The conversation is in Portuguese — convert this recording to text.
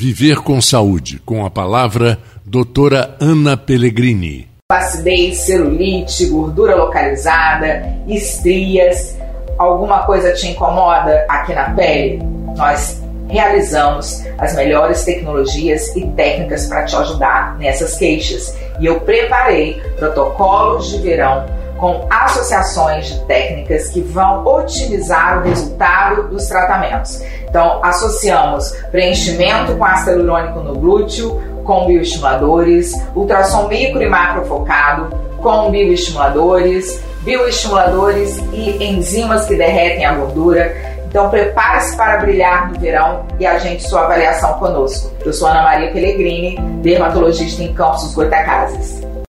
Viver com Saúde, com a palavra doutora Ana Pellegrini. Acidez, celulite, gordura localizada, estrias, alguma coisa te incomoda aqui na pele? Nós realizamos as melhores tecnologias e técnicas para te ajudar nessas queixas. E eu preparei protocolos de verão com associações de técnicas que vão otimizar o resultado dos tratamentos. Então, associamos preenchimento com ácido hialurônico no glúteo, com bioestimuladores, ultrassom micro e macro focado, com bioestimuladores, bioestimuladores e enzimas que derretem a gordura. Então prepare-se para brilhar no verão e agende sua avaliação conosco. Eu sou Ana Maria Pellegrini, dermatologista em Campos Goitacazes.